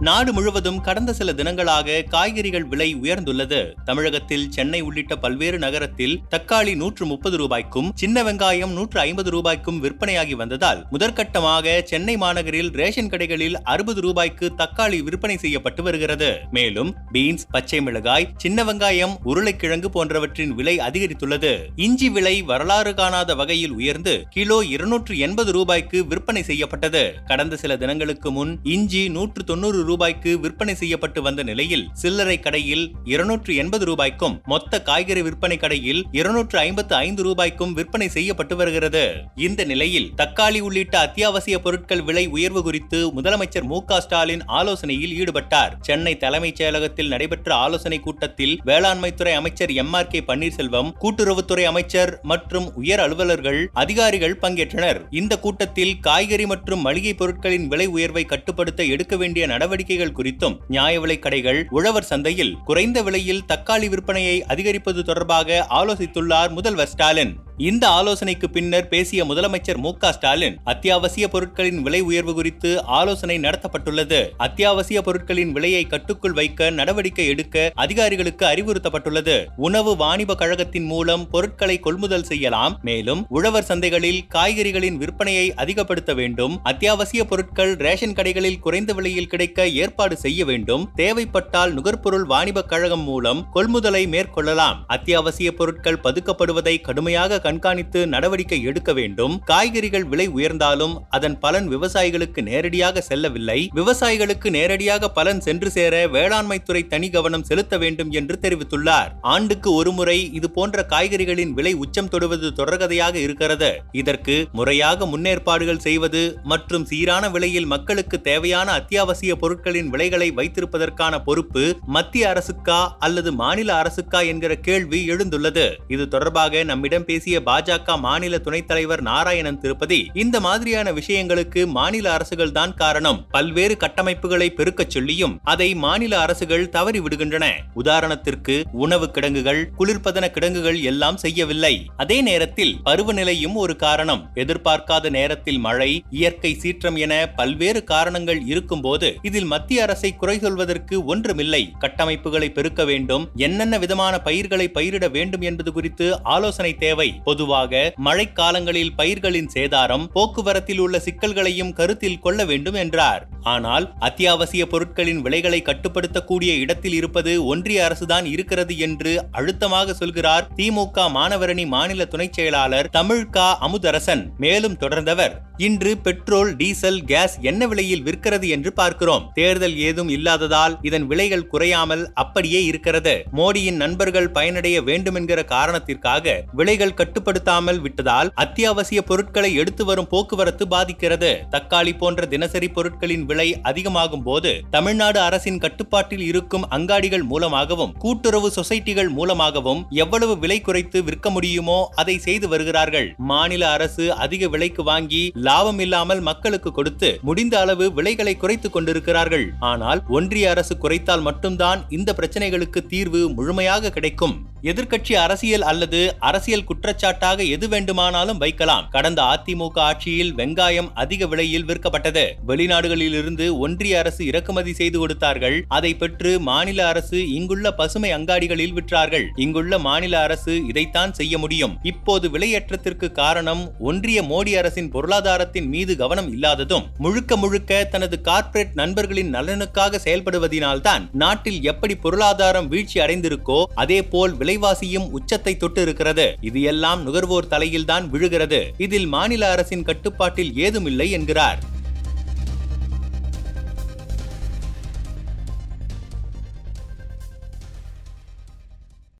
நாடு முழுவதும் கடந்த சில தினங்களாக காய்கறிகள் விலை உயர்ந்துள்ளது. தமிழகத்தில் சென்னை உள்ளிட்ட பல்வேறு நகரத்தில் தக்காளி நூற்று முப்பது ரூபாய்க்கும் சின்ன வெங்காயம் நூற்று ஐம்பது ரூபாய்க்கும் விற்பனையாகி வந்ததால் முதற்கட்டமாக சென்னை மாநகரில் ரேஷன் கடைகளில் அறுபது ரூபாய்க்கு தக்காளி விற்பனை செய்யப்பட்டு வருகிறது. மேலும் பீன்ஸ் பச்சை மிளகாய் சின்ன வெங்காயம் உருளைக்கிழங்கு போன்றவற்றின் விலை அதிகரித்துள்ளது. இஞ்சி விலை வரலாறு காணாத வகையில் உயர்ந்து கிலோ இருநூற்று எண்பது ரூபாய்க்கு விற்பனை செய்யப்பட்டது. கடந்த சில தினங்களுக்கு முன் இஞ்சி நூற்று தொண்ணூறு ரூபாய்க்கு விற்பனை செய்யப்பட்டு வந்த நிலையில் சில்லறை கடையில் இருநூற்று எண்பது ரூபாய்க்கும் மொத்த காய்கறி விற்பனை கடையில் இருநூற்று ஐம்பத்து ஐந்து ரூபாய்க்கும் விற்பனை செய்யப்பட்டு வருகிறது. இந்த நிலையில் தக்காளி உள்ளிட்ட அத்தியாவசிய பொருட்கள் விலை உயர்வு குறித்து முதலமைச்சர் மு ஸ்டாலின் ஆலோசனையில் ஈடுபட்டார். சென்னை தலைமைச் செயலகத்தில் நடைபெற்ற ஆலோசனை கூட்டத்தில் வேளாண்மைத்துறை அமைச்சர் எம் ஆர் கே பன்னீர்செல்வம் கூட்டுறவுத்துறை அமைச்சர் மற்றும் உயர் அலுவலர்கள் அதிகாரிகள் பங்கேற்றனர். இந்த கூட்டத்தில் காய்கறி மற்றும் மளிகை பொருட்களின் விலை உயர்வை கட்டுப்படுத்த எடுக்க வேண்டிய நடவடிக்கை நடவடிக்கைகள் குறித்தும் நியாய விலைக் கடைகள் உழவர் சந்தையில் குறைந்த விலையில் தக்காளி விற்பனையை அதிகரிப்பது தொடர்பாக ஆலோசித்துள்ளார் முதல்வர் ஸ்டாலின். இந்த ஆலோசனைக்கு பின்னர் பேசிய முதலமைச்சர் மு ஸ்டாலின் அத்தியாவசிய பொருட்களின் விலை உயர்வு குறித்து ஆலோசனை நடத்தப்பட்டுள்ளது. அத்தியாவசிய பொருட்களின் விலையை கட்டுக்குள் வைக்க நடவடிக்கை எடுக்க அதிகாரிகளுக்கு அறிவுறுத்தப்பட்டுள்ளது. உணவு வாணிப கழகத்தின் மூலம் பொருட்களை கொள்முதல் செய்யலாம். மேலும் உழவர் சந்தைகளில் காய்கறிகளின் விற்பனையை அதிகப்படுத்த வேண்டும். அத்தியாவசிய பொருட்கள் ரேஷன் கடைகளில் குறைந்த விலையில் கிடைக்க ஏற்பாடு செய்ய வேண்டும். தேவைப்பட்டால் நுகர்பொருள் வாணிப கழகம் மூலம் கொள்முதலை மேற்கொள்ளலாம். அத்தியாவசிய பொருட்கள் பதுக்கப்படுவதை கடுமையாக கண்காணித்து நடவடிக்கை எடுக்க வேண்டும். காய்கறிகள் விலை உயர்ந்தாலும் அதன் பலன் விவசாயிகளுக்கு நேரடியாக செல்லவில்லை. விவசாயிகளுக்கு நேரடியாக பலன் சென்று சேர வேளாண்மை துறை தனி கவனம் செலுத்த வேண்டும் என்று தெரிவித்துள்ளார். ஆண்டுக்கு ஒருமுறை இது போன்ற காய்கறிகளின் விலை உச்சம் தொடுவது தொடர்கதையாக இருக்கிறது. இதற்கு முறையாக முன்னேற்பாடுகள் செய்வது மற்றும் சீரான விலையில் மக்களுக்கு தேவையான அத்தியாவசிய பொருட்களின் விலைகளை வைத்திருப்பதற்கான பொறுப்பு மத்திய அரசுக்கா அல்லது மாநில அரசுக்கா என்கிற கேள்வி எழுந்துள்ளது. இது தொடர்பாக நம்மிடம் பேசிய பாஜக மாநில துணைத் தலைவர் நாராயணன் திருப்பதி இந்த மாதிரியான விஷயங்களுக்கு மாநில அரசுகள் தான் காரணம். பல்வேறு கட்டமைப்புகளை பெருக்கச் சொல்லியும் அதை மாநில அரசுகள் தவறி விடுகின்றன. உதாரணத்திற்கு உணவு கிடங்குகள் குளிர்பதன கிடங்குகள் எல்லாம் செய்யவில்லை. அதே நேரத்தில் பருவநிலையும் ஒரு காரணம். எதிர்பார்க்காத நேரத்தில் மழை இயற்கை சீற்றம் என பல்வேறு காரணங்கள் இருக்கும் போது இதில் மத்திய அரசை குறை சொல்வதற்கு ஒன்றுமில்லை. கட்டமைப்புகளை பெருக்க வேண்டும் என்னென்ன விதமான பயிர்களை பயிரிட வேண்டும் என்பது குறித்து ஆலோசனை தேவை. பொதுவாக மழைக்காலங்களில் பயிர்களின் சேதாரம் போக்குவரத்தில் உள்ள சிக்கல்களையும் கருத்தில் கொள்ள வேண்டும் என்றார். ஆனால் அத்தியாவசிய பொருட்களின் விலைகளை கட்டுப்படுத்தக்கூடிய இடத்தில் இருப்பது ஒன்றிய அரசுதான் இருக்கிறது என்று அழுத்தமாக சொல்கிறார் திமுக மாணவரணி மாநில துணைச் செயலாளர் தமிழ்கா அமுதரசன். மேலும் தொடர்ந்தவர் இன்று பெட்ரோல் டீசல் கேஸ் என்ன விலையில் விற்கிறது என்று பார்க்கிறோம். தேர்தல் ஏதும் இல்லாததால் இதன் விலைகள் குறையாமல் அப்படியே இருக்கிறது. மோடியின் நண்பர்கள் பயனடைய வேண்டும் என்கிற காரணத்திற்காக விலைகள் கட்டுப்படுத்தாமல் விட்டதால் அத்தியாவசிய பொருட்களை எடுத்து வரும் போக்குவரத்து பாதிக்கிறது. தக்காளி போன்ற தினசரி பொருட்களின் விலை அதிகமாகும் போது தமிழ்நாடு அரசின் கட்டுப்பாட்டில் இருக்கும் அங்காடிகள் மூலமாகவும் கூட்டுறவு சொசைட்டிகள் மூலமாகவும் எவ்வளவு விலை குறைத்து விற்க முடியுமோ அதை செய்து வருகிறார்கள். மாநில அரசு அதிக விலைக்கு வாங்கி லாபம் இல்லாமல் மக்களுக்கு கொடுத்து முடிந்த அளவு விலைகளை குறைத்துக் கொண்டிருக்கிறார்கள். ஆனால் ஒன்றிய அரசு குறைத்தால் மட்டும்தான் இந்த பிரச்சனைகளுக்கு தீர்வு முழுமையாக கிடைக்கும். எதிர்கட்சி அரசியல் அல்லது அரசியல் குற்றச்சாட்டாக எது வேண்டுமானாலும் வைக்கலாம். கடந்த அதிமுக ஆட்சியில் வெங்காயம் அதிக விலையில் விற்கப்பட்டது. வெளிநாடுகளில் இருந்து ஒன்றிய அரசு இறக்குமதி செய்து கொடுத்தார்கள். அதை பெற்று மாநில அரசு இங்குள்ள பசுமை அங்காடிகளில் விற்றார்கள். இங்குள்ள மாநில அரசு இதைத்தான் செய்ய முடியும். இப்போது விலையேற்றத்திற்கு காரணம் ஒன்றிய மோடி அரசின் பொருளாதாரத்தின் மீது கவனம் இல்லாததும் முழுக்க முழுக்க தனது கார்ப்பரேட் நண்பர்களின் நலனுக்காக செயல்படுவதினால்தான் நாட்டில் எப்படி பொருளாதாரம் வீழ்ச்சி அடைந்திருக்கோ அதே போல் விலைவாசியும் உச்சத்தை தொட்டு இருக்கிறது இது எல்லாம் நுகர்வோர் தலையில்தான் விழுகிறது. இதில் மாநில அரசின் கட்டுப்பாட்டில் ஏதுமில்லை என்கிறார்.